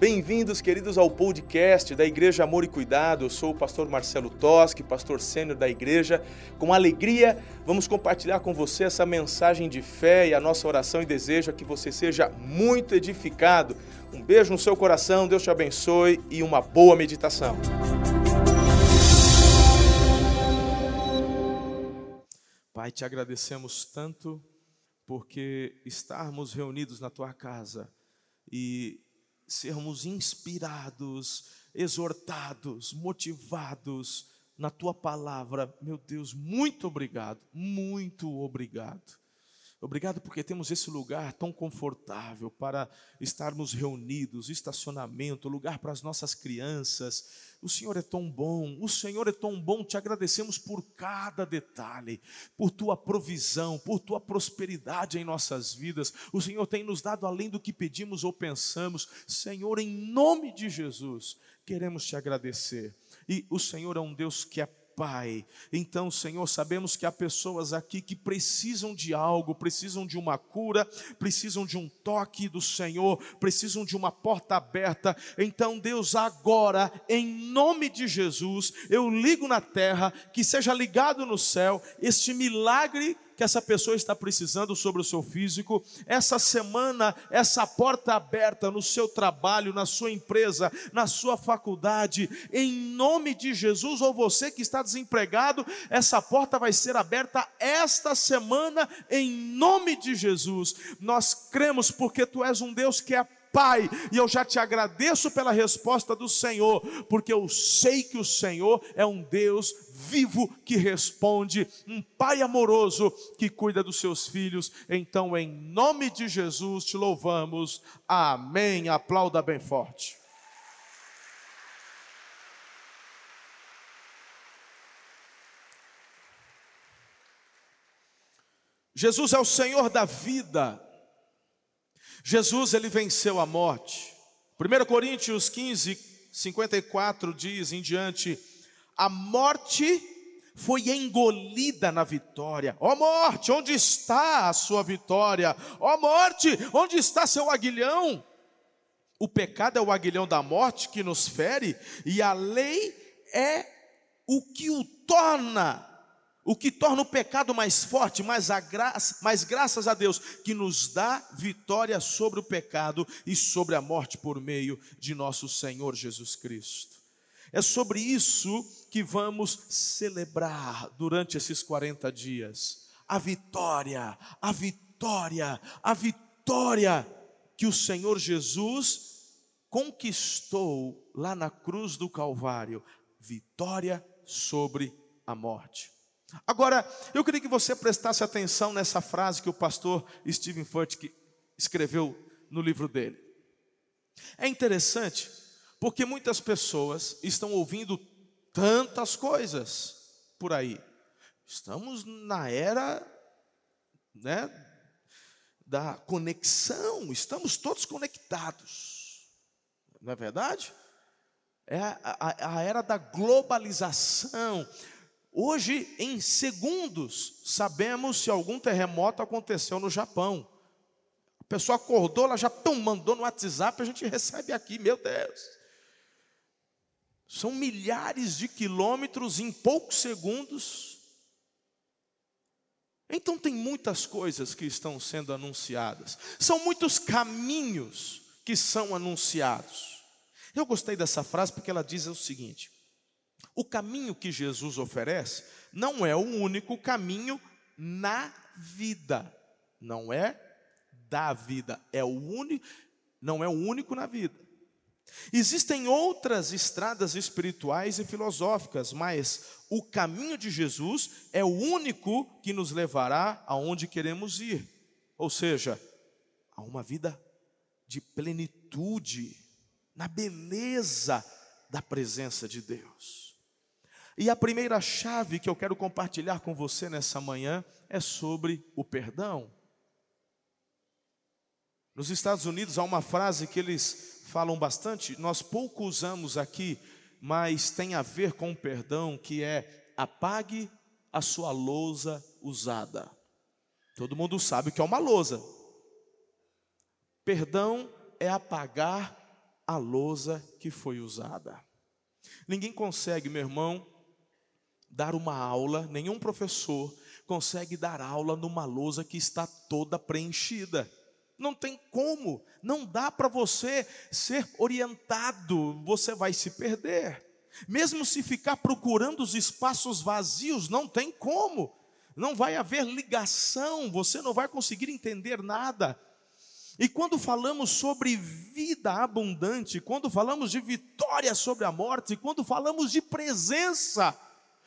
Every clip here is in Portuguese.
Bem-vindos, queridos, ao podcast da Igreja Amor e Cuidado. Eu sou o pastor Marcelo Toschi, pastor sênior da igreja. Com alegria, vamos compartilhar com você essa mensagem de fé e a nossa oração e desejo é que você seja muito edificado. Um beijo no seu coração, Deus te abençoe e uma boa meditação. Pai, te agradecemos tanto porque estarmos reunidos na tua casa e sermos inspirados, exortados, motivados na tua palavra. Meu Deus, muito obrigado, muito obrigado. Obrigado porque temos esse lugar tão confortável para estarmos reunidos, estacionamento, lugar para as nossas crianças. O Senhor é tão bom, o Senhor é tão bom, te agradecemos por cada detalhe, por tua provisão, por tua prosperidade em nossas vidas. O Senhor tem nos dado além do que pedimos ou pensamos. Senhor, em nome de Jesus, queremos te agradecer. E o Senhor é um Deus que é Pai. Então, Senhor, sabemos que há pessoas aqui que precisam de algo, precisam de uma cura, precisam de um toque do Senhor, precisam de uma porta aberta. Então, Deus, agora, em nome de Jesus, eu ligo na terra, que seja ligado no céu, este milagre que essa pessoa está precisando sobre o seu físico, essa semana, essa porta aberta no seu trabalho, na sua empresa, na sua faculdade, em nome de Jesus, ou você que está desempregado, essa porta vai ser aberta esta semana, em nome de Jesus. Nós cremos porque tu és um Deus que é Pai, e eu já te agradeço pela resposta do Senhor, porque eu sei que o Senhor é um Deus vivo que responde, um Pai amoroso que cuida dos seus filhos. Então, em nome de Jesus, te louvamos. Amém. Aplauda bem forte. Jesus é o Senhor da vida. Jesus ele venceu a morte. 1 Coríntios 15, 54 diz em diante: a morte foi engolida na vitória. Ó oh morte, onde está a sua vitória? Ó oh morte, onde está seu aguilhão? O pecado é o aguilhão da morte que nos fere, e a lei é o que o torna o que torna o pecado mais forte, mas, a graça, graças a Deus que nos dá vitória sobre o pecado e sobre a morte por meio de nosso Senhor Jesus Cristo. É sobre isso que vamos celebrar durante esses 40 dias. A vitória, a vitória, a vitória que o Senhor Jesus conquistou lá na cruz do Calvário vitória sobre a morte. Agora, eu queria que você prestasse atenção nessa frase que o pastor Stephen Furtick escreveu no livro dele. É interessante, porque muitas pessoas estão ouvindo tantas coisas por aí. Estamos na era né, da conexão, estamos todos conectados. Não é verdade? É a, a, a era da globalização. Hoje, em segundos, sabemos se algum terremoto aconteceu no Japão. A pessoa acordou, ela já pum, mandou no WhatsApp, a gente recebe aqui, meu Deus. São milhares de quilômetros em poucos segundos. Então, tem muitas coisas que estão sendo anunciadas, são muitos caminhos que são anunciados. Eu gostei dessa frase porque ela diz o seguinte: o caminho que Jesus oferece não é o único caminho na vida, não é da vida, é o único, não é o único na vida. Existem outras estradas espirituais e filosóficas, mas o caminho de Jesus é o único que nos levará aonde queremos ir, ou seja, a uma vida de plenitude, na beleza da presença de Deus. E a primeira chave que eu quero compartilhar com você nessa manhã é sobre o perdão. Nos Estados Unidos há uma frase que eles falam bastante, nós pouco usamos aqui, mas tem a ver com o perdão, que é apague a sua lousa usada. Todo mundo sabe o que é uma lousa. Perdão é apagar a lousa que foi usada. Ninguém consegue, meu irmão, dar uma aula, nenhum professor consegue dar aula numa lousa que está toda preenchida. Não tem como, não dá para você ser orientado, você vai se perder. Mesmo se ficar procurando os espaços vazios, não tem como, não vai haver ligação, você não vai conseguir entender nada. E quando falamos sobre vida abundante, quando falamos de vitória sobre a morte, quando falamos de presença,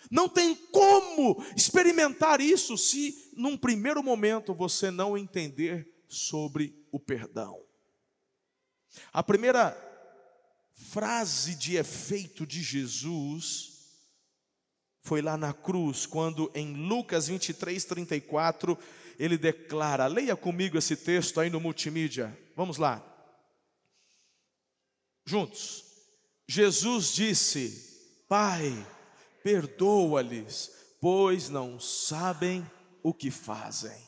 não tem como experimentar isso se, num primeiro momento, você não entender sobre o perdão. A primeira frase de efeito de Jesus foi lá na cruz, quando em Lucas 23, 34, ele declara: leia comigo esse texto aí no multimídia, vamos lá. Juntos. Jesus disse: Pai, perdoa-lhes, pois não sabem o que fazem.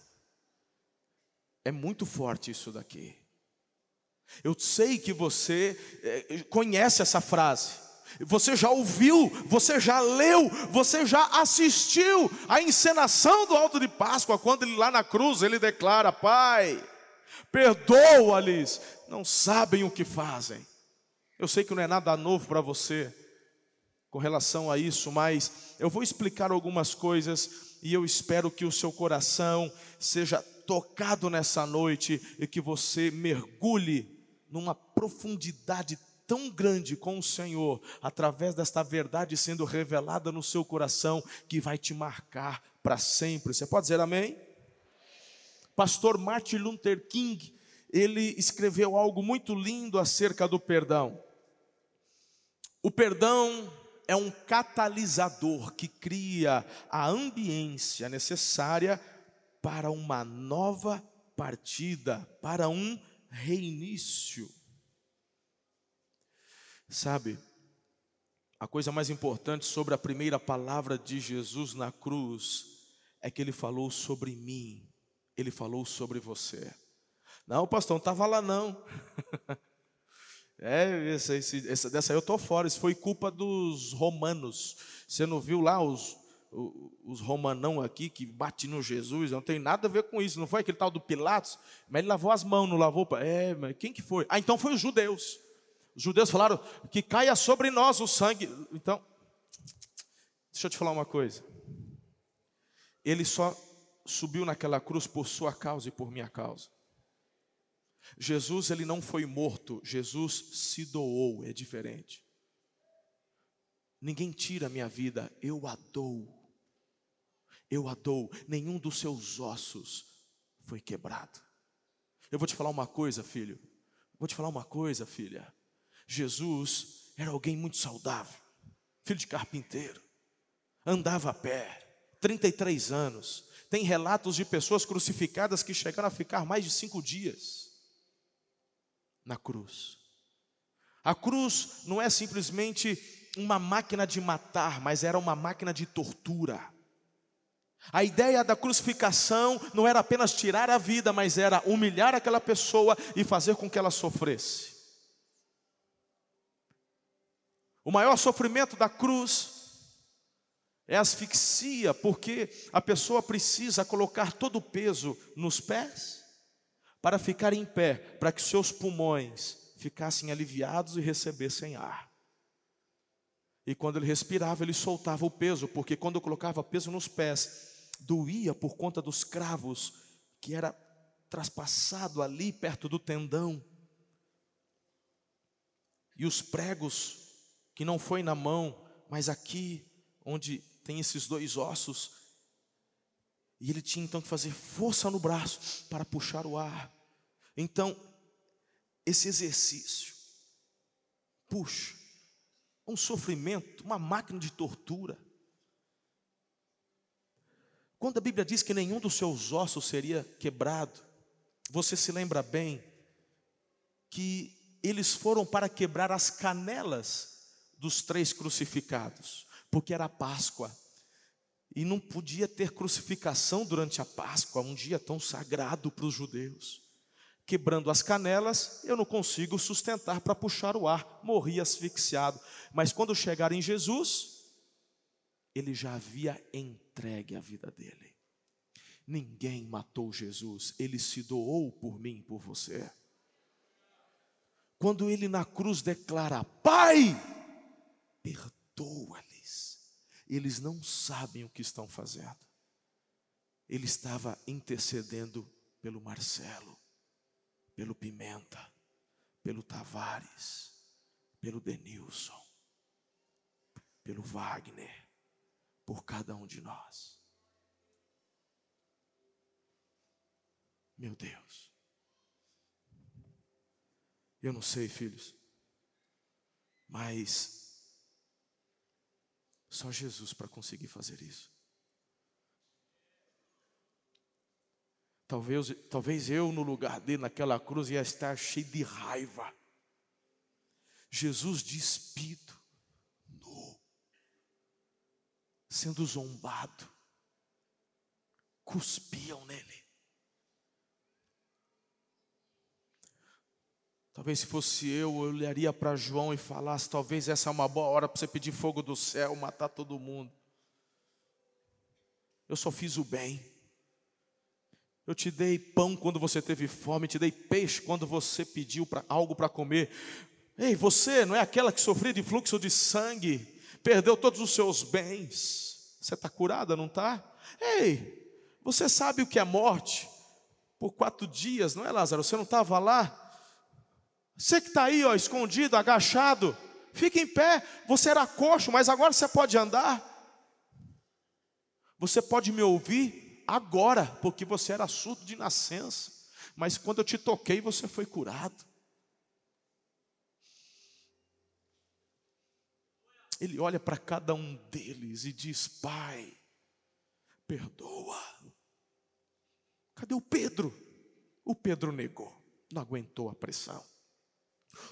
É muito forte isso daqui. Eu sei que você eh, conhece essa frase. Você já ouviu, você já leu, você já assistiu a encenação do alto de Páscoa, quando ele lá na cruz ele declara: Pai, perdoa-lhes, não sabem o que fazem. Eu sei que não é nada novo para você com relação a isso, mas eu vou explicar algumas coisas e eu espero que o seu coração seja tocado nessa noite e que você mergulhe numa profundidade tão grande com o Senhor, através desta verdade sendo revelada no seu coração, que vai te marcar para sempre. Você pode dizer amém? Pastor Martin Luther King, ele escreveu algo muito lindo acerca do perdão. O perdão é um catalisador que cria a ambiência necessária para uma nova partida, para um reinício. Sabe, a coisa mais importante sobre a primeira palavra de Jesus na cruz é que ele falou sobre mim, ele falou sobre você. Não, pastor, não estava lá não. é, esse, essa, dessa eu estou fora, isso foi culpa dos romanos. Você não viu lá os, os romanão aqui que bate no Jesus, não tem nada a ver com isso, não foi aquele tal do Pilatos, mas ele lavou as mãos, não lavou, é, mas quem que foi? Ah, então foi os judeus, os judeus falaram que caia sobre nós o sangue, então, deixa eu te falar uma coisa, ele só subiu naquela cruz por sua causa e por minha causa, Jesus ele não foi morto, Jesus se doou, é diferente, ninguém tira a minha vida, eu a dou, eu a dou, nenhum dos seus ossos foi quebrado. Eu vou te falar uma coisa, filho. Vou te falar uma coisa, filha. Jesus era alguém muito saudável, filho de carpinteiro, andava a pé, 33 anos. Tem relatos de pessoas crucificadas que chegaram a ficar mais de cinco dias na cruz. A cruz não é simplesmente uma máquina de matar, mas era uma máquina de tortura. A ideia da crucificação não era apenas tirar a vida, mas era humilhar aquela pessoa e fazer com que ela sofresse. O maior sofrimento da cruz é asfixia, porque a pessoa precisa colocar todo o peso nos pés para ficar em pé, para que seus pulmões ficassem aliviados e recebessem ar. E quando ele respirava, ele soltava o peso, porque quando eu colocava peso nos pés, doía por conta dos cravos que era traspassado ali perto do tendão. E os pregos que não foi na mão, mas aqui onde tem esses dois ossos. E ele tinha então que fazer força no braço para puxar o ar. Então, esse exercício, puxa, um sofrimento, uma máquina de tortura. Quando a Bíblia diz que nenhum dos seus ossos seria quebrado, você se lembra bem que eles foram para quebrar as canelas dos três crucificados, porque era Páscoa. E não podia ter crucificação durante a Páscoa, um dia tão sagrado para os judeus. Quebrando as canelas, eu não consigo sustentar para puxar o ar, morri asfixiado. Mas quando chegar em Jesus, ele já havia entregue a vida dele. Ninguém matou Jesus, ele se doou por mim, por você. Quando ele na cruz declara: Pai, perdoa-lhes, eles não sabem o que estão fazendo. Ele estava intercedendo pelo Marcelo pelo Pimenta, pelo Tavares, pelo Denilson, pelo Wagner, por cada um de nós. Meu Deus. Eu não sei, filhos, mas só Jesus para conseguir fazer isso. Talvez, talvez eu, no lugar dele, naquela cruz, ia estar cheio de raiva. Jesus despido, nu, sendo zombado, cuspiam nele. Talvez se fosse eu, eu olharia para João e falasse: talvez essa é uma boa hora para você pedir fogo do céu, matar todo mundo. Eu só fiz o bem. Eu te dei pão quando você teve fome, te dei peixe quando você pediu algo para comer. Ei, você não é aquela que sofria de fluxo de sangue, perdeu todos os seus bens. Você está curada, não está? Ei, você sabe o que é morte? Por quatro dias, não é, Lázaro? Você não estava lá? Você que está aí, ó, escondido, agachado, fica em pé. Você era coxo, mas agora você pode andar. Você pode me ouvir agora, porque você era surdo de nascença, mas quando eu te toquei, você foi curado. Ele olha para cada um deles e diz: Pai, perdoa. Cadê o Pedro? O Pedro negou, não aguentou a pressão.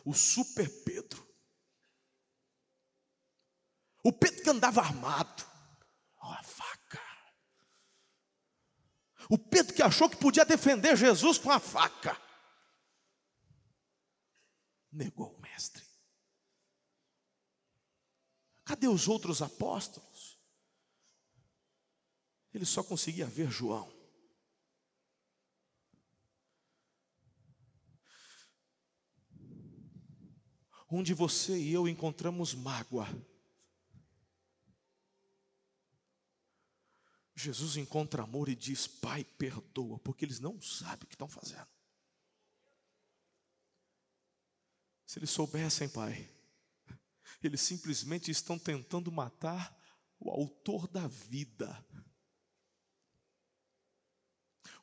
O super Pedro. O Pedro que andava armado. Ó. O Pedro que achou que podia defender Jesus com a faca, negou o Mestre. Cadê os outros apóstolos? Ele só conseguia ver João. Onde você e eu encontramos mágoa, Jesus encontra amor e diz: Pai, perdoa, porque eles não sabem o que estão fazendo. Se eles soubessem, Pai, eles simplesmente estão tentando matar o autor da vida.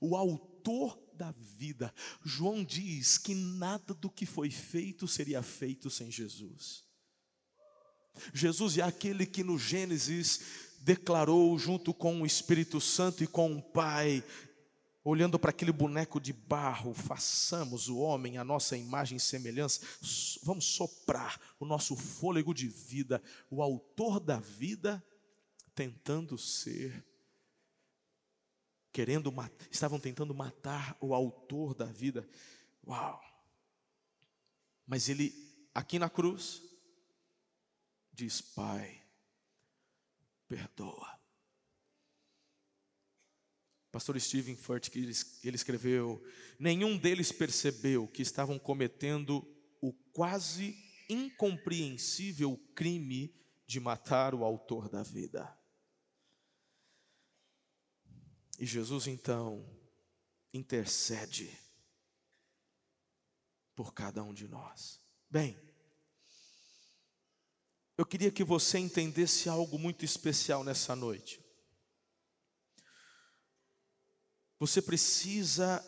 O autor da vida. João diz que nada do que foi feito seria feito sem Jesus. Jesus é aquele que no Gênesis declarou junto com o Espírito Santo e com o Pai, olhando para aquele boneco de barro, façamos o homem a nossa imagem e semelhança, vamos soprar o nosso fôlego de vida, o autor da vida tentando ser querendo estavam tentando matar o autor da vida. Uau! Mas ele aqui na cruz diz: Pai, perdoa. Pastor Stephen Furt, que ele escreveu: nenhum deles percebeu que estavam cometendo o quase incompreensível crime de matar o autor da vida. E Jesus então intercede por cada um de nós. Bem, eu queria que você entendesse algo muito especial nessa noite. Você precisa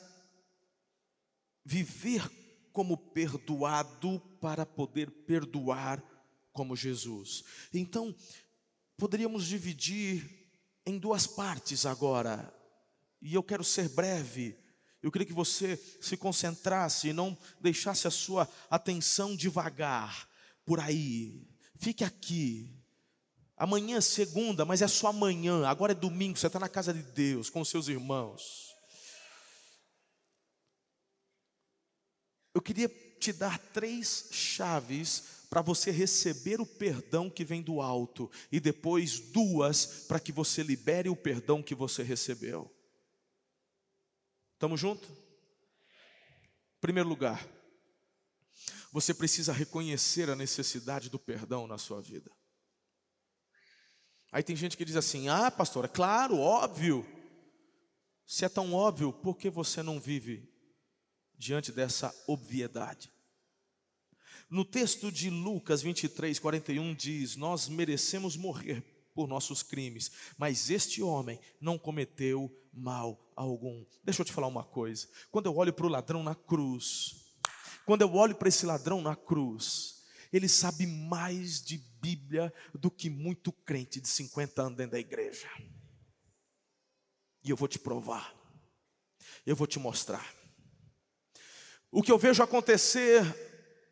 viver como perdoado para poder perdoar como Jesus. Então, poderíamos dividir em duas partes agora, e eu quero ser breve. Eu queria que você se concentrasse e não deixasse a sua atenção devagar por aí, Fique aqui. Amanhã é segunda, mas é só amanhã. Agora é domingo, você está na casa de Deus com seus irmãos. eu queria te dar três chaves para você receber o perdão que vem do alto, e depois duas para que você libere o perdão que você recebeu. Estamos juntos? Primeiro lugar, você precisa reconhecer a necessidade do perdão na sua vida. Aí tem gente que diz assim: ah, pastor, é claro, óbvio. Se é tão óbvio, por que você não vive diante dessa obviedade? No texto de Lucas 23, 41 diz: Nós merecemos morrer por nossos crimes, mas este homem não cometeu mal algum. Deixa eu te falar uma coisa: quando eu olho para o ladrão na cruz, quando eu olho para esse ladrão na cruz, ele sabe mais de Bíblia do que muito crente de 50 anos dentro da igreja. E eu vou te provar, eu vou te mostrar. O que eu vejo acontecer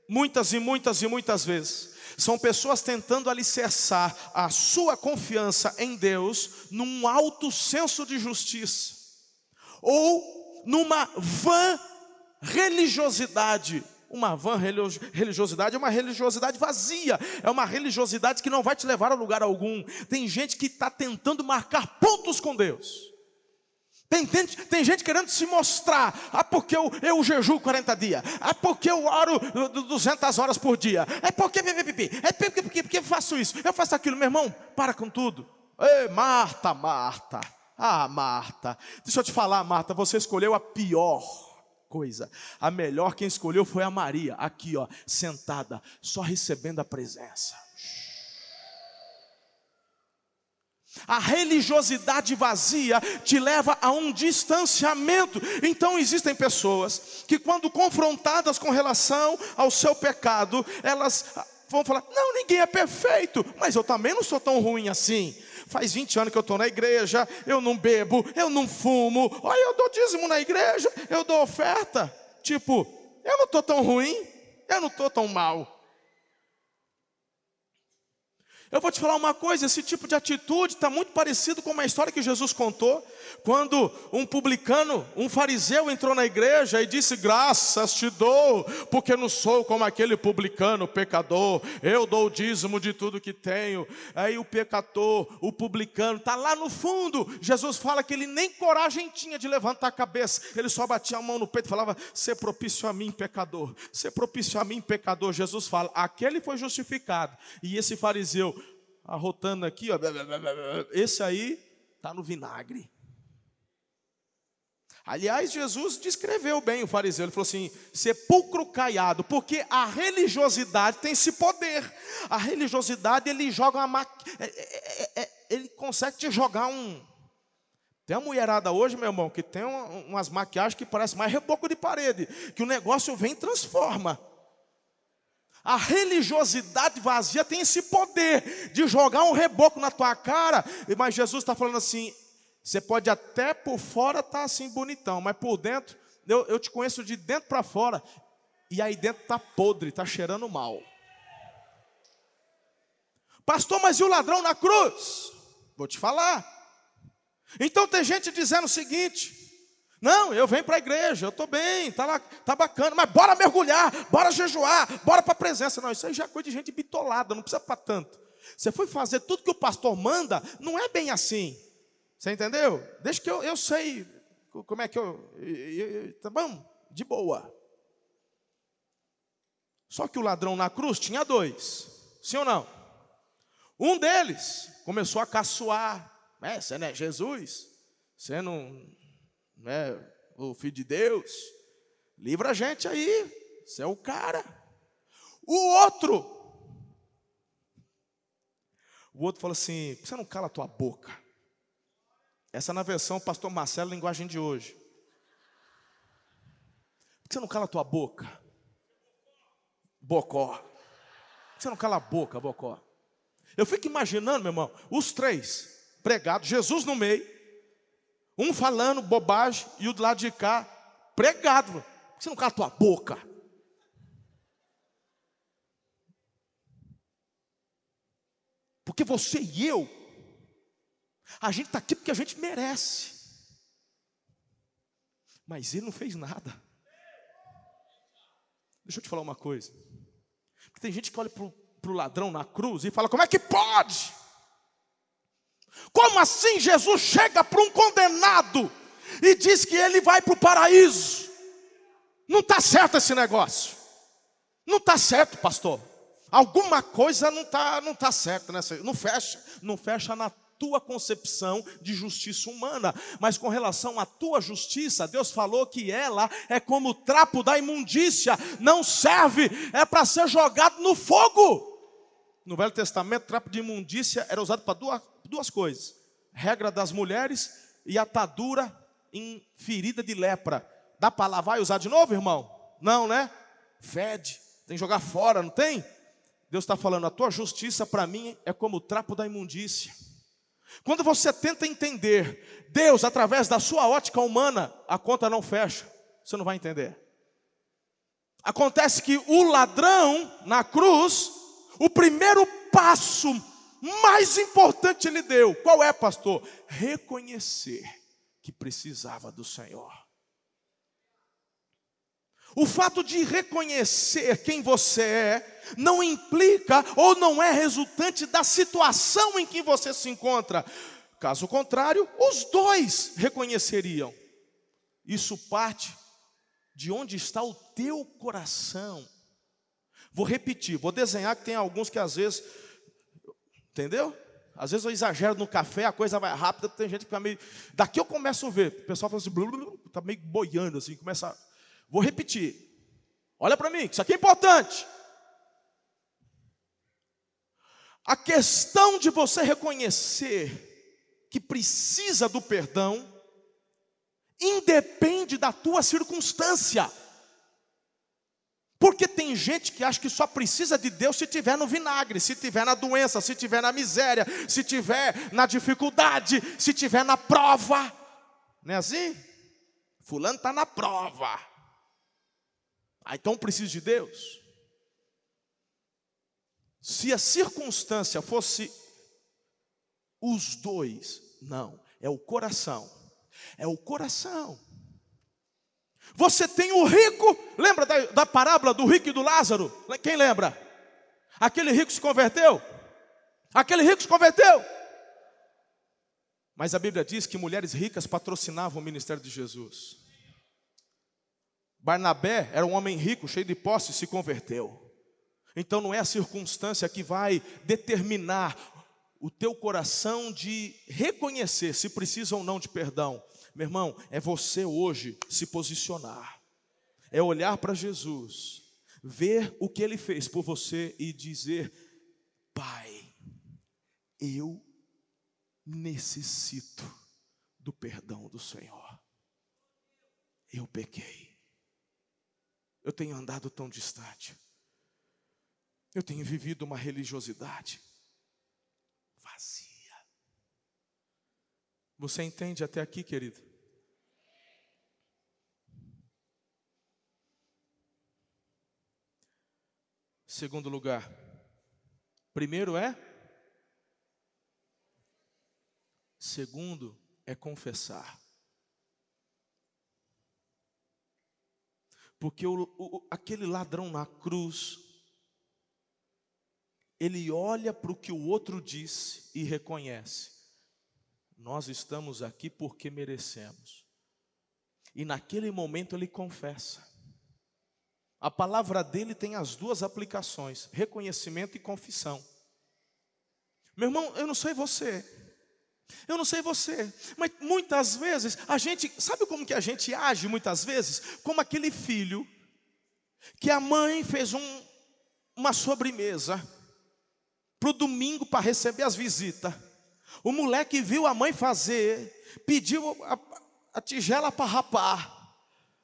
muitas e muitas e muitas vezes são pessoas tentando alicerçar a sua confiança em Deus num alto senso de justiça ou numa vã religiosidade uma vã religiosidade é uma religiosidade vazia, é uma religiosidade que não vai te levar a lugar algum. Tem gente que está tentando marcar pontos com Deus. Tem, tem, tem, gente querendo se mostrar. Ah, porque eu, eu jejuo 40 dias. Ah, porque eu oro 200 horas por dia. É porque, é porque, porque, porque faço isso. Eu faço aquilo. Meu irmão, para com tudo. Ei, Marta, Marta. Ah, Marta. Deixa eu te falar, Marta. Você escolheu a pior coisa. A melhor quem escolheu foi a Maria, aqui ó, sentada, só recebendo a presença. A religiosidade vazia te leva a um distanciamento. Então existem pessoas que quando confrontadas com relação ao seu pecado, elas vão falar: "Não, ninguém é perfeito, mas eu também não sou tão ruim assim". Faz 20 anos que eu estou na igreja, eu não bebo, eu não fumo, olha, eu dou dízimo na igreja, eu dou oferta. Tipo, eu não estou tão ruim, eu não estou tão mal. Eu vou te falar uma coisa: esse tipo de atitude está muito parecido com uma história que Jesus contou, quando um publicano, um fariseu entrou na igreja e disse: Graças te dou, porque não sou como aquele publicano, pecador, eu dou o dízimo de tudo que tenho. Aí o pecador, o publicano, está lá no fundo. Jesus fala que ele nem coragem tinha de levantar a cabeça, ele só batia a mão no peito e falava: Ser propício a mim, pecador, ser propício a mim, pecador. Jesus fala: Aquele foi justificado, e esse fariseu arrotando aqui, ó, esse aí está no vinagre. Aliás, Jesus descreveu bem o fariseu. Ele falou assim: sepulcro caiado, porque a religiosidade tem esse poder. A religiosidade ele joga uma ma... É, é, é, ele consegue te jogar um. Tem uma mulherada hoje, meu irmão, que tem umas maquiagens que parecem mais reboco de parede, que o negócio vem e transforma. A religiosidade vazia tem esse poder de jogar um reboco na tua cara, mas Jesus está falando assim: você pode até por fora estar tá assim bonitão, mas por dentro, eu, eu te conheço de dentro para fora, e aí dentro está podre, está cheirando mal. Pastor, mas e o ladrão na cruz? Vou te falar. Então tem gente dizendo o seguinte: não, eu venho para a igreja, eu estou bem, está lá, tá bacana, mas bora mergulhar, bora jejuar, bora para a presença. Não, isso aí já é coisa de gente bitolada, não precisa para tanto. Você foi fazer tudo que o pastor manda, não é bem assim. Você entendeu? Deixa que eu, eu sei como é que eu, eu, eu. Tá bom? De boa. Só que o ladrão na cruz tinha dois, sim ou não? Um deles começou a caçoar. É, você não é Jesus? Você não né, o filho de Deus, livra a gente aí, você é o cara. O outro, o outro fala assim: você não cala a tua boca. Essa é na versão pastor Marcelo, linguagem de hoje. Por que você não cala a tua boca? Bocó. Por que você não cala a boca, Bocó? Eu fico imaginando, meu irmão, os três pregados, Jesus no meio, um falando bobagem e o do lado de cá pregado. Por que você não cala tua boca? Porque você e eu, a gente está aqui porque a gente merece. Mas ele não fez nada. Deixa eu te falar uma coisa. Porque tem gente que olha para o ladrão na cruz e fala: como é que pode? Como assim Jesus chega para um condenado e diz que ele vai para o paraíso? Não está certo esse negócio. Não está certo, pastor. Alguma coisa não está não tá certa nessa. Não fecha, não fecha na tua concepção de justiça humana, mas com relação à tua justiça, Deus falou que ela é como o trapo da imundícia, não serve, é para ser jogado no fogo. No Velho Testamento, trapo de imundícia era usado para duas, duas coisas: regra das mulheres e atadura em ferida de lepra. Dá para lavar e usar de novo, irmão? Não, né? Fede, tem que jogar fora, não tem? Deus está falando, a tua justiça para mim é como o trapo da imundícia. Quando você tenta entender Deus através da sua ótica humana, a conta não fecha, você não vai entender. Acontece que o ladrão na cruz, o primeiro passo mais importante ele deu, qual é, pastor? Reconhecer que precisava do Senhor. O fato de reconhecer quem você é não implica ou não é resultante da situação em que você se encontra. Caso contrário, os dois reconheceriam. Isso parte de onde está o teu coração. Vou repetir, vou desenhar que tem alguns que às vezes, entendeu? Às vezes eu exagero no café, a coisa vai rápida, tem gente que fica meio. Daqui eu começo a ver, o pessoal fala assim, está meio boiando assim, começa Vou repetir. Olha para mim, isso aqui é importante. A questão de você reconhecer que precisa do perdão independe da tua circunstância. Porque tem gente que acha que só precisa de Deus se tiver no vinagre, se tiver na doença, se tiver na miséria, se tiver na dificuldade, se tiver na prova. Não é assim? Fulano está na prova. Ah, então preciso de Deus. Se a circunstância fosse os dois, não, é o coração. É o coração. Você tem o rico, lembra da, da parábola do rico e do Lázaro? Quem lembra? Aquele rico se converteu? Aquele rico se converteu. Mas a Bíblia diz que mulheres ricas patrocinavam o ministério de Jesus. Barnabé era um homem rico, cheio de posse, se converteu. Então não é a circunstância que vai determinar o teu coração de reconhecer se precisa ou não de perdão. Meu irmão, é você hoje se posicionar. É olhar para Jesus, ver o que ele fez por você e dizer: Pai, eu necessito do perdão do Senhor. Eu pequei. Eu tenho andado tão distante. Eu tenho vivido uma religiosidade Você entende até aqui, querido? Segundo lugar, primeiro é Segundo é confessar. Porque o, o, aquele ladrão na cruz, ele olha para o que o outro disse e reconhece: nós estamos aqui porque merecemos. E naquele momento ele confessa. A palavra dele tem as duas aplicações: reconhecimento e confissão. Meu irmão, eu não sei você, eu não sei você, mas muitas vezes a gente, sabe como que a gente age muitas vezes? Como aquele filho que a mãe fez um, uma sobremesa para o domingo para receber as visitas. O moleque viu a mãe fazer, pediu a, a tigela para rapar.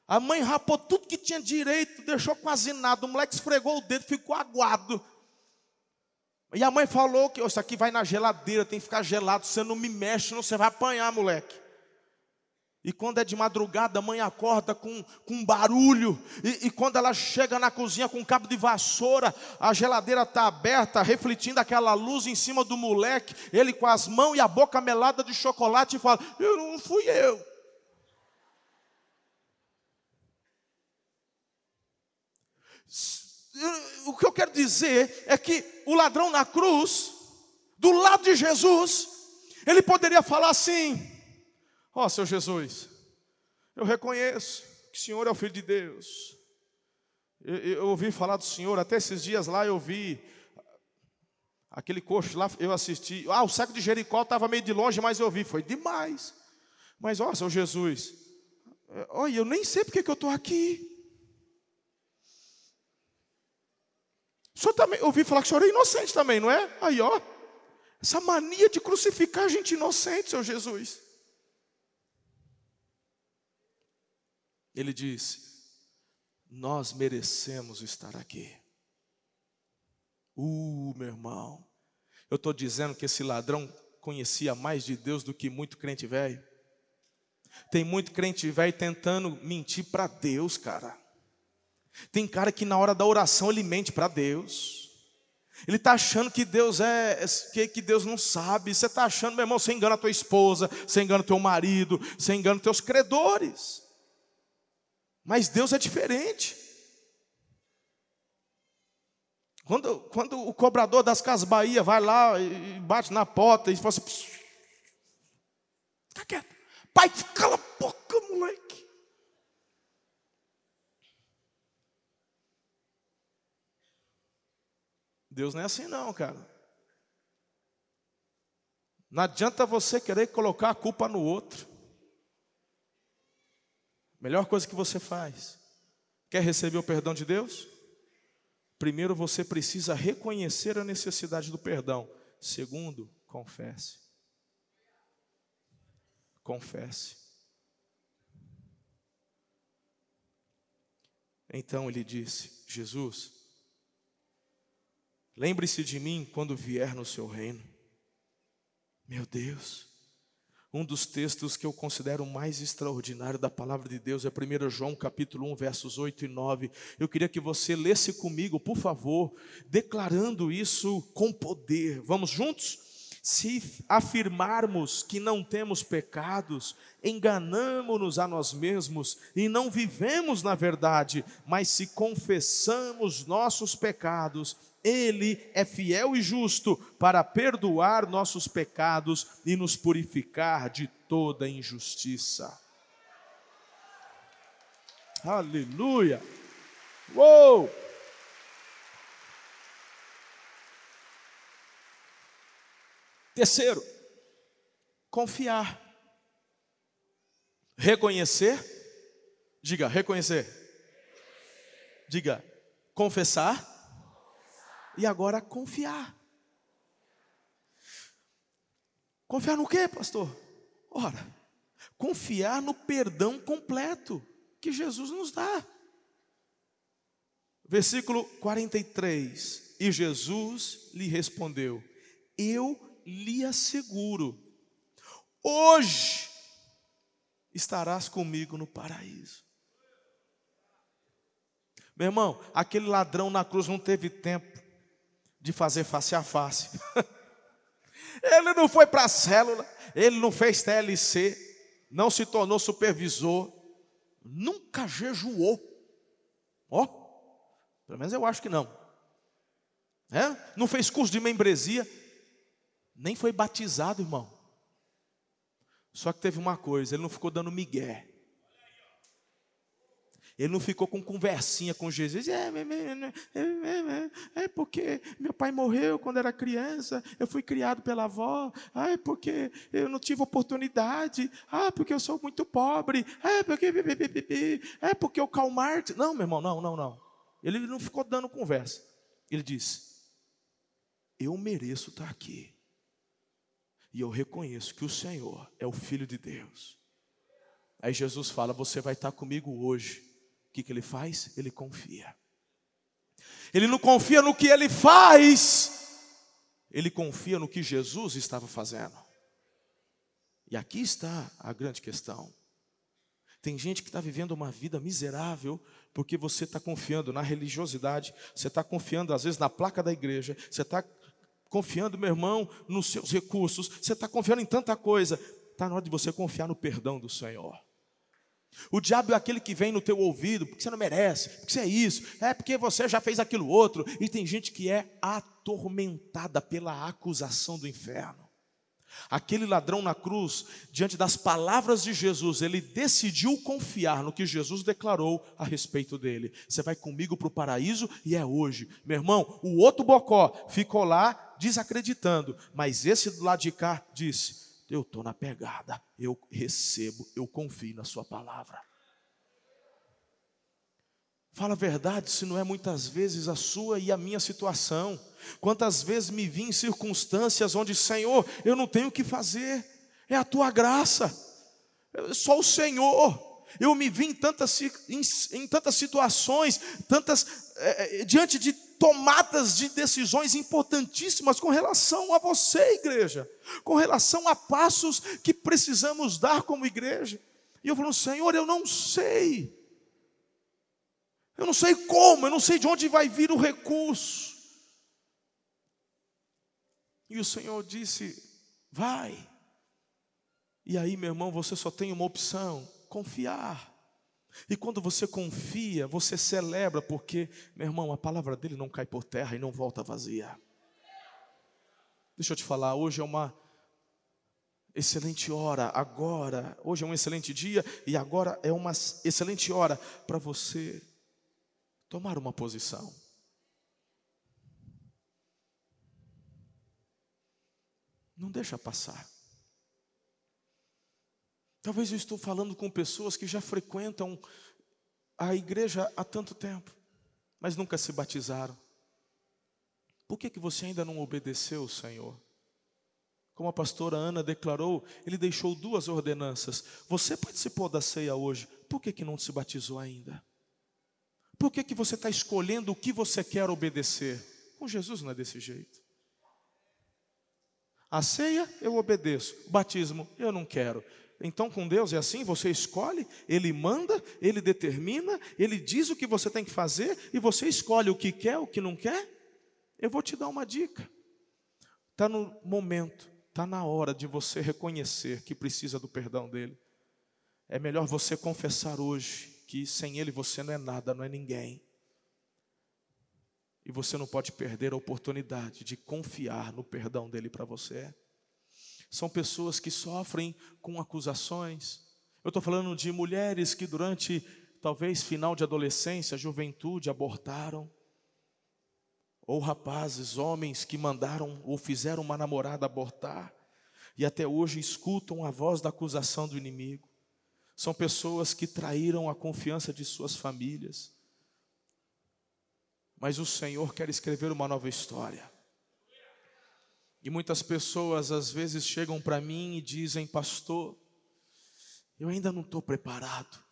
A mãe rapou tudo que tinha direito, deixou quase nada. O moleque esfregou o dedo, ficou aguado. E a mãe falou que isso aqui vai na geladeira, tem que ficar gelado, você não me mexe, senão você vai apanhar, moleque. E quando é de madrugada, a mãe acorda com, com barulho. E, e, quando ela chega na cozinha com um cabo de vassoura, a geladeira está aberta, refletindo aquela luz em cima do moleque. Ele com as mãos e a boca melada de chocolate e fala: Eu não fui eu. o que eu quero dizer é que o ladrão na cruz, do lado de Jesus, ele poderia falar assim: Ó oh, seu Jesus, eu reconheço que o Senhor é o Filho de Deus. Eu, eu ouvi falar do Senhor, até esses dias lá eu vi aquele coxo lá, eu assisti. Ah, o saco de Jericó estava meio de longe, mas eu vi, foi demais. Mas ó, seu Jesus, olha, eu nem sei porque que eu estou aqui. O senhor também, ouvi falar que o senhor é inocente também, não é? Aí, ó, essa mania de crucificar gente inocente, seu Jesus. Ele disse: Nós merecemos estar aqui. Uh, meu irmão, eu estou dizendo que esse ladrão conhecia mais de Deus do que muito crente velho. Tem muito crente velho tentando mentir para Deus, cara. Tem cara que na hora da oração ele mente para Deus. Ele está achando que Deus é, que, que Deus não sabe. Você está achando, meu irmão, você engana a tua esposa, você engana o teu marido, você engana os teus credores. Mas Deus é diferente. Quando, quando o cobrador das Casas Bahia vai lá e bate na porta e fala assim: fica quieto, pai, cala a boca, moleque. Deus não é assim não, cara. Não adianta você querer colocar a culpa no outro. Melhor coisa que você faz. Quer receber o perdão de Deus? Primeiro você precisa reconhecer a necessidade do perdão. Segundo, confesse. Confesse. Então ele disse: Jesus, Lembre-se de mim quando vier no seu reino. Meu Deus, um dos textos que eu considero mais extraordinário da palavra de Deus é 1 João capítulo 1, versos 8 e 9. Eu queria que você lesse comigo, por favor, declarando isso com poder. Vamos juntos? Se afirmarmos que não temos pecados, enganamos-nos a nós mesmos e não vivemos na verdade, mas se confessamos nossos pecados, ele é fiel e justo para perdoar nossos pecados e nos purificar de toda injustiça. Aleluia! Uou! Terceiro, confiar. Reconhecer. Diga, reconhecer. Diga, confessar e agora confiar. Confiar no quê, pastor? Ora, confiar no perdão completo que Jesus nos dá. Versículo 43. E Jesus lhe respondeu: Eu lhe asseguro, hoje estarás comigo no paraíso. Meu irmão, aquele ladrão na cruz não teve tempo de fazer face a face. ele não foi para a célula, ele não fez TLC, não se tornou supervisor, nunca jejuou. Ó, oh, pelo menos eu acho que não. É? Não fez curso de membresia, nem foi batizado, irmão. Só que teve uma coisa, ele não ficou dando migué. Ele não ficou com conversinha com Jesus. É, é, é, é, porque meu pai morreu quando era criança. Eu fui criado pela avó. Ah, é porque eu não tive oportunidade. Ah, porque eu sou muito pobre. É porque é porque o Karl. Não, meu irmão, não, não, não. Ele não ficou dando conversa. Ele disse: Eu mereço estar aqui. E eu reconheço que o Senhor é o Filho de Deus. Aí Jesus fala: Você vai estar comigo hoje que, que ele faz? Ele confia. Ele não confia no que ele faz, ele confia no que Jesus estava fazendo. E aqui está a grande questão. Tem gente que está vivendo uma vida miserável porque você está confiando na religiosidade, você está confiando às vezes na placa da igreja, você está confiando, meu irmão, nos seus recursos, você está confiando em tanta coisa. Está na hora de você confiar no perdão do Senhor. O diabo é aquele que vem no teu ouvido, porque você não merece, porque você é isso, é porque você já fez aquilo outro. E tem gente que é atormentada pela acusação do inferno. Aquele ladrão na cruz, diante das palavras de Jesus, ele decidiu confiar no que Jesus declarou a respeito dele. Você vai comigo para o paraíso e é hoje. Meu irmão, o outro bocó ficou lá desacreditando, mas esse do lado de cá disse: Eu estou na pegada, eu recebo, eu confio na Sua palavra. Fala a verdade, se não é muitas vezes a sua e a minha situação. Quantas vezes me vi em circunstâncias onde, Senhor, eu não tenho o que fazer, é a tua graça, só o Senhor. Eu me vi em tantas, em, em tantas situações, tantas é, diante de tomadas de decisões importantíssimas com relação a você, igreja, com relação a passos que precisamos dar como igreja. E eu falo, Senhor, eu não sei. Eu não sei como, eu não sei de onde vai vir o recurso. E o Senhor disse: Vai. E aí, meu irmão, você só tem uma opção: confiar. E quando você confia, você celebra, porque, meu irmão, a palavra dele não cai por terra e não volta vazia. Deixa eu te falar, hoje é uma excelente hora, agora, hoje é um excelente dia e agora é uma excelente hora para você tomar uma posição. Não deixa passar. Talvez eu estou falando com pessoas que já frequentam a igreja há tanto tempo, mas nunca se batizaram. Por que, que você ainda não obedeceu, Senhor? Como a pastora Ana declarou, ele deixou duas ordenanças. Você participou da ceia hoje, por que, que não se batizou ainda? Por que, que você está escolhendo o que você quer obedecer? Com Jesus não é desse jeito. A ceia eu obedeço, o batismo eu não quero. Então com Deus é assim, você escolhe, Ele manda, Ele determina, Ele diz o que você tem que fazer e você escolhe o que quer, o que não quer. Eu vou te dar uma dica. Está no momento, está na hora de você reconhecer que precisa do perdão dele. É melhor você confessar hoje que sem Ele você não é nada, não é ninguém. E você não pode perder a oportunidade de confiar no perdão dele para você. São pessoas que sofrem com acusações. Eu estou falando de mulheres que durante talvez final de adolescência, juventude, abortaram. Ou rapazes, homens que mandaram ou fizeram uma namorada abortar e até hoje escutam a voz da acusação do inimigo. São pessoas que traíram a confiança de suas famílias. Mas o Senhor quer escrever uma nova história. E muitas pessoas às vezes chegam para mim e dizem, pastor, eu ainda não estou preparado.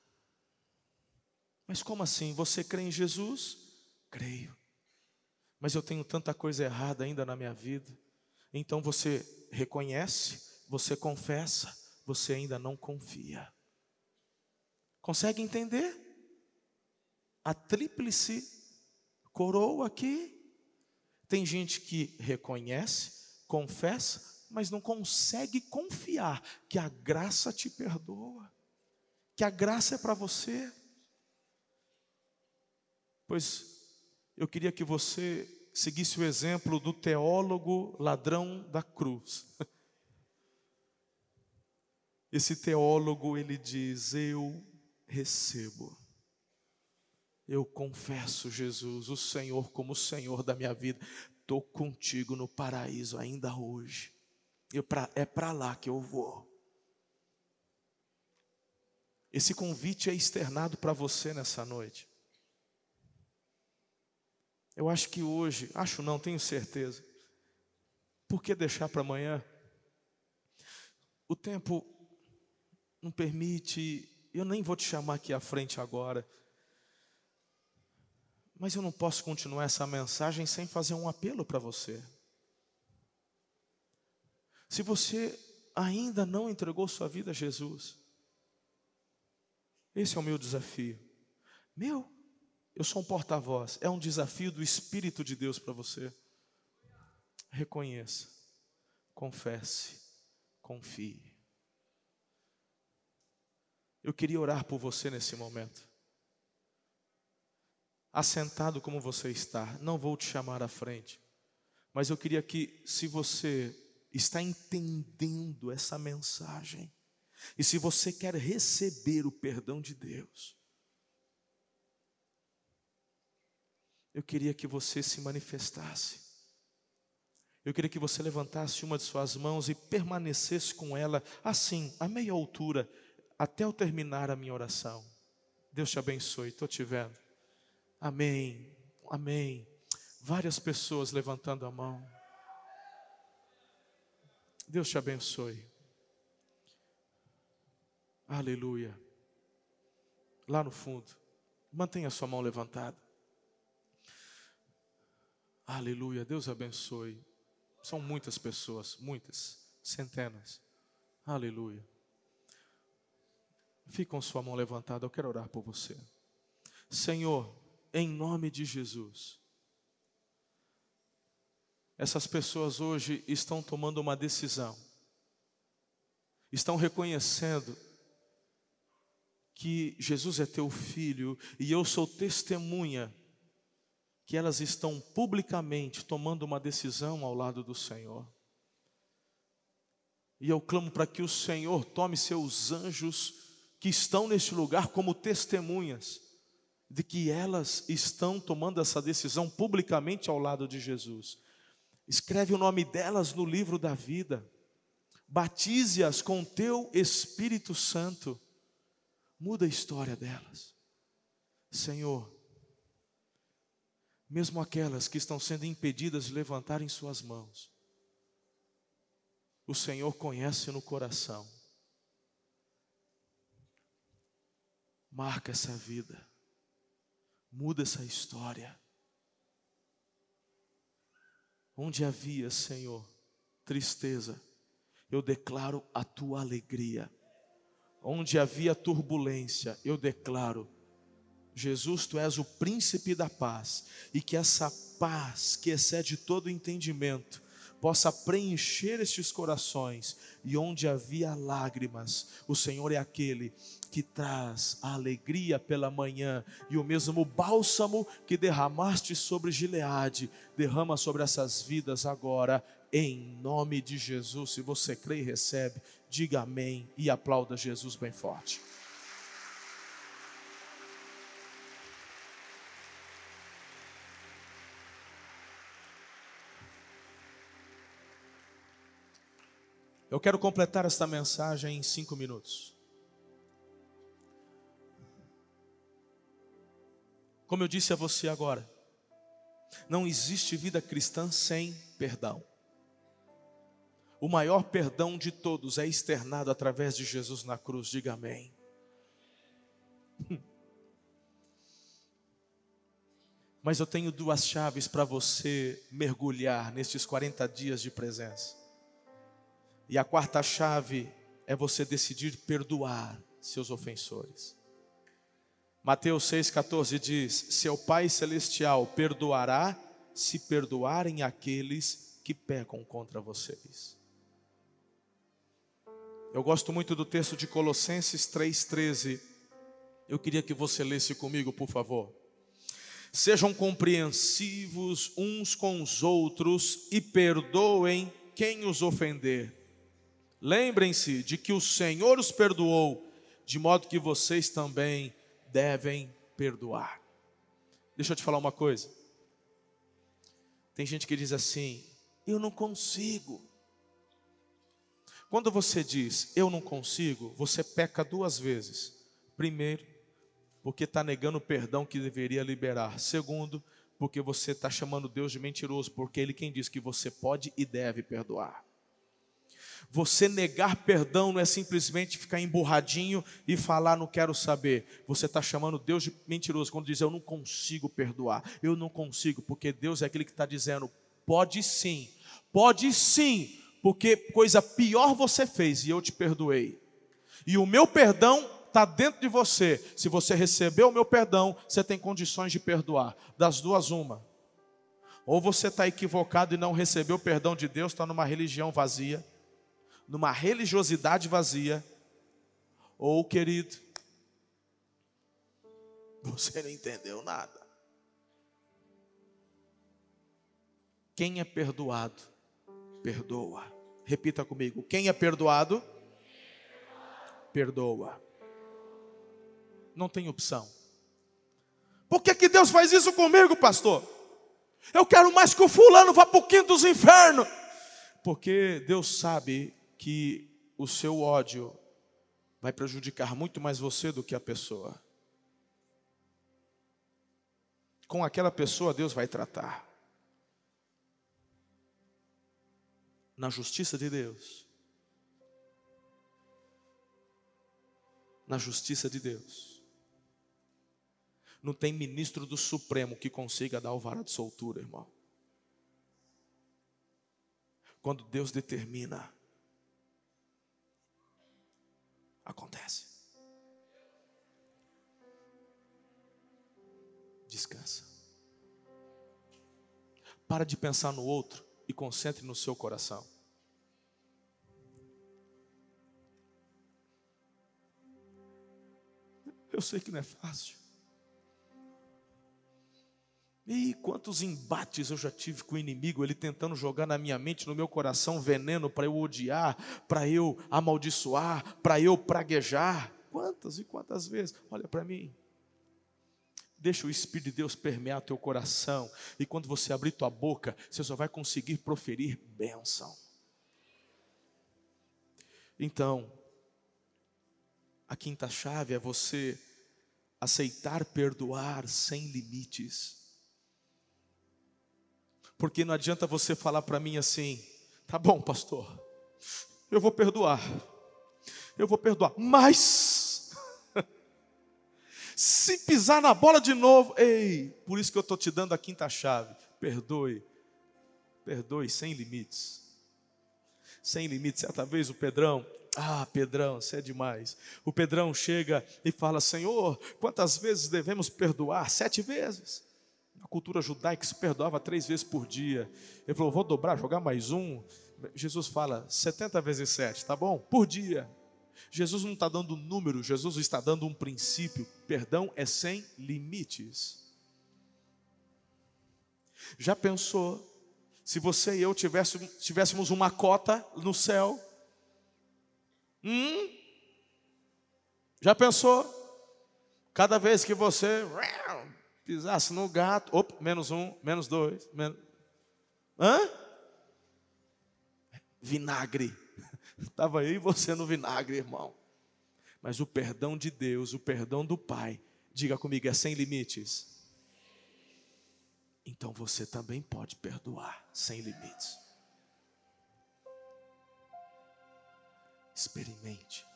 Mas como assim? Você crê em Jesus? Creio. Mas eu tenho tanta coisa errada ainda na minha vida. Então você reconhece, você confessa, você ainda não confia. Consegue entender? A tríplice coroa aqui. Tem gente que reconhece, confessa, mas não consegue confiar que a graça te perdoa, que a graça é para você. Pois eu queria que você seguisse o exemplo do teólogo ladrão da cruz. Esse teólogo ele diz: Eu recebo. Eu confesso, Jesus, o Senhor como o Senhor da minha vida. Estou contigo no paraíso ainda hoje. Pra, é para lá que eu vou. Esse convite é externado para você nessa noite. Eu acho que hoje, acho não, tenho certeza. Por que deixar para amanhã? O tempo não permite eu nem vou te chamar aqui à frente agora. Mas eu não posso continuar essa mensagem sem fazer um apelo para você. Se você ainda não entregou sua vida a Jesus, esse é o meu desafio. Meu, eu sou um porta-voz, é um desafio do Espírito de Deus para você. Reconheça, confesse, confie. Eu queria orar por você nesse momento. Assentado como você está, não vou te chamar à frente, mas eu queria que, se você está entendendo essa mensagem, e se você quer receber o perdão de Deus, eu queria que você se manifestasse. Eu queria que você levantasse uma de suas mãos e permanecesse com ela assim, a meia altura, até eu terminar a minha oração. Deus te abençoe, estou te vendo. Amém, amém. Várias pessoas levantando a mão. Deus te abençoe. Aleluia. Lá no fundo, mantenha sua mão levantada. Aleluia, Deus abençoe. São muitas pessoas, muitas, centenas. Aleluia. Fique com sua mão levantada, eu quero orar por você. Senhor, em nome de Jesus. Essas pessoas hoje estão tomando uma decisão, estão reconhecendo que Jesus é teu filho e eu sou testemunha que elas estão publicamente tomando uma decisão ao lado do Senhor. E eu clamo para que o Senhor tome seus anjos que estão neste lugar como testemunhas de que elas estão tomando essa decisão publicamente ao lado de Jesus. Escreve o nome delas no livro da vida. Batize-as com teu Espírito Santo. Muda a história delas. Senhor, mesmo aquelas que estão sendo impedidas de levantarem suas mãos, o Senhor conhece no coração. Marca essa vida, muda essa história. Onde havia, Senhor, tristeza, eu declaro a tua alegria. Onde havia turbulência, eu declaro Jesus, tu és o príncipe da paz, e que essa paz que excede todo entendimento possa preencher estes corações, e onde havia lágrimas, o Senhor é aquele que traz a alegria pela manhã, e o mesmo bálsamo que derramaste sobre Gileade, derrama sobre essas vidas agora, em nome de Jesus. Se você crê e recebe, diga amém e aplauda Jesus bem forte. Eu quero completar esta mensagem em cinco minutos. Como eu disse a você agora, não existe vida cristã sem perdão. O maior perdão de todos é externado através de Jesus na cruz, diga amém. Mas eu tenho duas chaves para você mergulhar nestes 40 dias de presença. E a quarta chave é você decidir perdoar seus ofensores. Mateus 6,14 diz: Seu Pai Celestial perdoará se perdoarem aqueles que pecam contra vocês. Eu gosto muito do texto de Colossenses 3,13. Eu queria que você lesse comigo, por favor. Sejam compreensivos uns com os outros e perdoem quem os ofender Lembrem-se de que o Senhor os perdoou, de modo que vocês também devem perdoar. Deixa eu te falar uma coisa. Tem gente que diz assim: eu não consigo. Quando você diz eu não consigo, você peca duas vezes. Primeiro, porque está negando o perdão que deveria liberar. Segundo, porque você está chamando Deus de mentiroso, porque Ele quem diz que você pode e deve perdoar. Você negar perdão não é simplesmente ficar emburradinho e falar, não quero saber. Você está chamando Deus de mentiroso quando diz, eu não consigo perdoar. Eu não consigo, porque Deus é aquele que está dizendo, pode sim, pode sim, porque coisa pior você fez e eu te perdoei. E o meu perdão está dentro de você. Se você recebeu o meu perdão, você tem condições de perdoar. Das duas, uma. Ou você está equivocado e não recebeu o perdão de Deus, está numa religião vazia numa religiosidade vazia, ou, querido, Você não entendeu nada. Quem é perdoado, perdoa. Repita comigo: quem é perdoado, perdoa. Não tem opção. Por que, que Deus faz isso comigo, pastor? Eu quero mais que o fulano vá para o quinto dos infernos. Porque Deus sabe que o seu ódio vai prejudicar muito mais você do que a pessoa. Com aquela pessoa, Deus vai tratar. Na justiça de Deus. Na justiça de Deus. Não tem ministro do Supremo que consiga dar o vara de soltura, irmão. Quando Deus determina, acontece. Descansa. Para de pensar no outro e concentre no seu coração. Eu sei que não é fácil. E quantos embates eu já tive com o inimigo, ele tentando jogar na minha mente, no meu coração, veneno para eu odiar, para eu amaldiçoar, para eu praguejar. Quantas e quantas vezes? Olha para mim. Deixa o Espírito de Deus permear teu coração, e quando você abrir tua boca, você só vai conseguir proferir bênção. Então, a quinta chave é você aceitar perdoar sem limites. Porque não adianta você falar para mim assim: tá bom, pastor, eu vou perdoar, eu vou perdoar, mas se pisar na bola de novo, ei, por isso que eu estou te dando a quinta chave: perdoe, perdoe sem limites. Sem limites, certa vez o Pedrão, ah, Pedrão, você é demais. O Pedrão chega e fala: Senhor, quantas vezes devemos perdoar? Sete vezes cultura judaica se perdoava três vezes por dia. Ele falou: vou dobrar, jogar mais um. Jesus fala: 70 vezes 7, tá bom? Por dia. Jesus não está dando número, Jesus está dando um princípio. Perdão é sem limites. Já pensou se você e eu tivéssemos, tivéssemos uma cota no céu? Hum? Já pensou? Cada vez que você pisasse no gato, opa, menos um, menos dois, menos... Hã? Vinagre. Estava e você no vinagre, irmão. Mas o perdão de Deus, o perdão do Pai, diga comigo, é sem limites. Então você também pode perdoar sem limites. Experimente.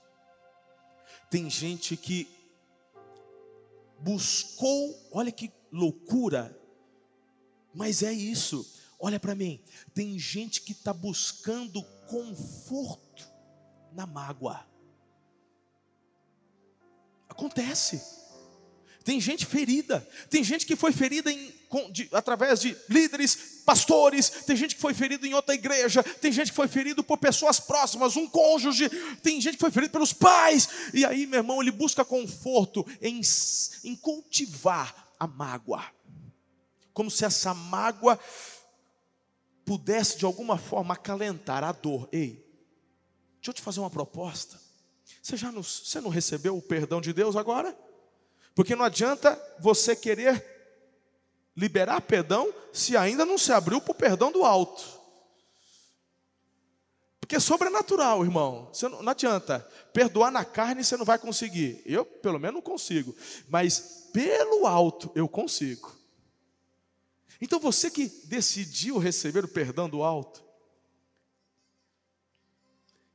Tem gente que buscou, olha que loucura, mas é isso. Olha para mim, tem gente que está buscando conforto na mágoa. Acontece. Tem gente ferida, tem gente que foi ferida em, de, através de líderes, pastores, tem gente que foi ferido em outra igreja, tem gente que foi ferido por pessoas próximas, um cônjuge, tem gente que foi ferido pelos pais, e aí, meu irmão, ele busca conforto em, em cultivar a mágoa, como se essa mágoa pudesse de alguma forma acalentar a dor. Ei, deixa eu te fazer uma proposta. Você já não, você não recebeu o perdão de Deus agora? Porque não adianta você querer liberar perdão se ainda não se abriu para o perdão do alto. Porque é sobrenatural, irmão. Você não, não adianta. Perdoar na carne você não vai conseguir. Eu, pelo menos, não consigo. Mas pelo alto eu consigo. Então você que decidiu receber o perdão do alto,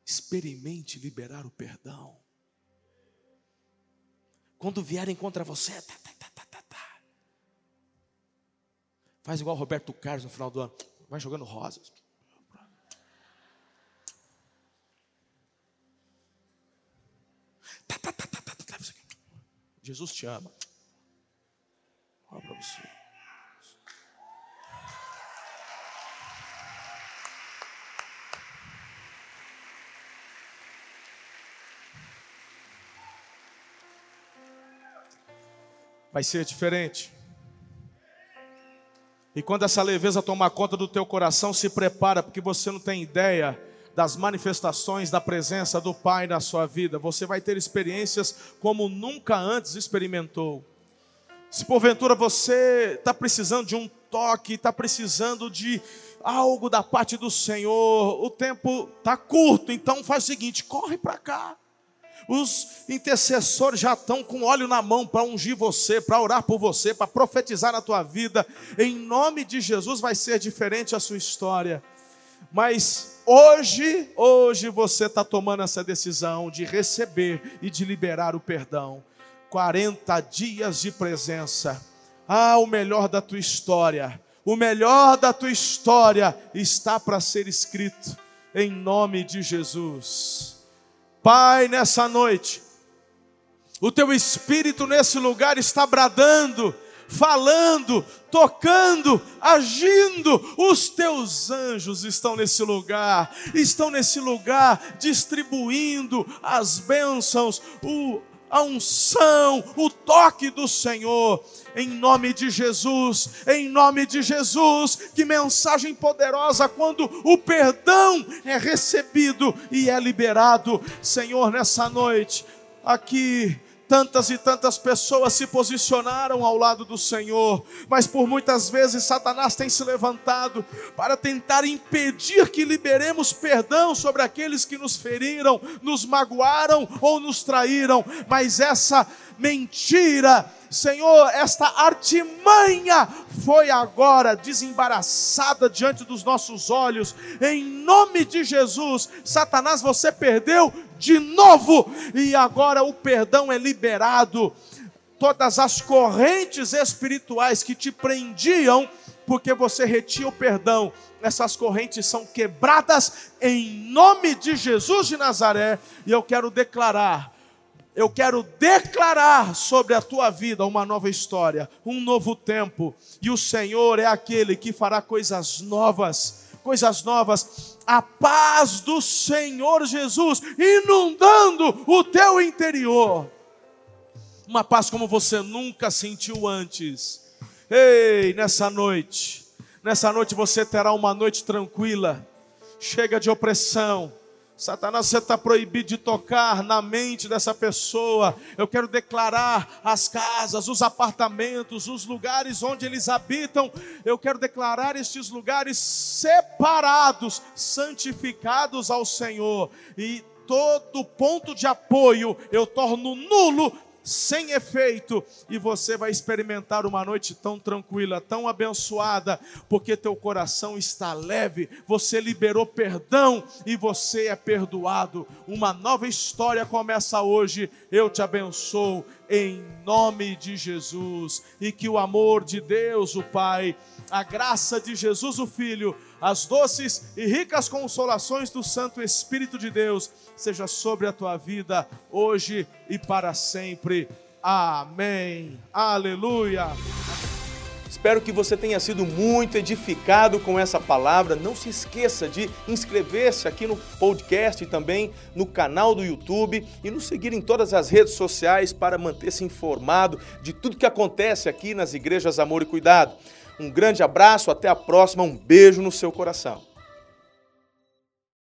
experimente liberar o perdão. Quando vierem contra você, tá, tá, tá. Faz igual Roberto Carlos no final do ano. Vai jogando rosas. Tá, tá, tá, tá, tá, tá. Jesus te ama. Olha para você. vai ser diferente. E quando essa leveza tomar conta do teu coração, se prepara, porque você não tem ideia das manifestações da presença do Pai na sua vida. Você vai ter experiências como nunca antes experimentou. Se porventura você está precisando de um toque, está precisando de algo da parte do Senhor, o tempo está curto, então faz o seguinte: corre para cá. Os intercessores já estão com óleo na mão para ungir você, para orar por você, para profetizar na tua vida. Em nome de Jesus vai ser diferente a sua história. Mas hoje, hoje você está tomando essa decisão de receber e de liberar o perdão. 40 dias de presença. Ah, o melhor da tua história. O melhor da tua história está para ser escrito em nome de Jesus. Pai, nessa noite, o teu espírito nesse lugar está bradando, falando, tocando, agindo. Os teus anjos estão nesse lugar, estão nesse lugar distribuindo as bênçãos, o a unção, o toque do Senhor, em nome de Jesus, em nome de Jesus. Que mensagem poderosa quando o perdão é recebido e é liberado, Senhor, nessa noite, aqui Tantas e tantas pessoas se posicionaram ao lado do Senhor, mas por muitas vezes Satanás tem se levantado para tentar impedir que liberemos perdão sobre aqueles que nos feriram, nos magoaram ou nos traíram. Mas essa mentira, Senhor, esta artimanha foi agora desembaraçada diante dos nossos olhos, em nome de Jesus. Satanás, você perdeu de novo, e agora o perdão é liberado. Todas as correntes espirituais que te prendiam, porque você retinha o perdão, essas correntes são quebradas em nome de Jesus de Nazaré, e eu quero declarar eu quero declarar sobre a tua vida uma nova história, um novo tempo, e o Senhor é aquele que fará coisas novas coisas novas. A paz do Senhor Jesus inundando o teu interior. Uma paz como você nunca sentiu antes. Ei, nessa noite, nessa noite você terá uma noite tranquila. Chega de opressão Satanás, você está proibido de tocar na mente dessa pessoa. Eu quero declarar as casas, os apartamentos, os lugares onde eles habitam. Eu quero declarar estes lugares separados, santificados ao Senhor. E todo ponto de apoio eu torno nulo sem efeito, e você vai experimentar uma noite tão tranquila, tão abençoada, porque teu coração está leve, você liberou perdão e você é perdoado. Uma nova história começa hoje. Eu te abençoo em nome de Jesus, e que o amor de Deus, o Pai, a graça de Jesus, o Filho, as doces e ricas consolações do Santo Espírito de Deus seja sobre a tua vida hoje e para sempre. Amém. Aleluia. Espero que você tenha sido muito edificado com essa palavra. Não se esqueça de inscrever-se aqui no podcast e também no canal do YouTube e nos seguir em todas as redes sociais para manter-se informado de tudo que acontece aqui nas igrejas Amor e Cuidado. Um grande abraço, até a próxima, um beijo no seu coração.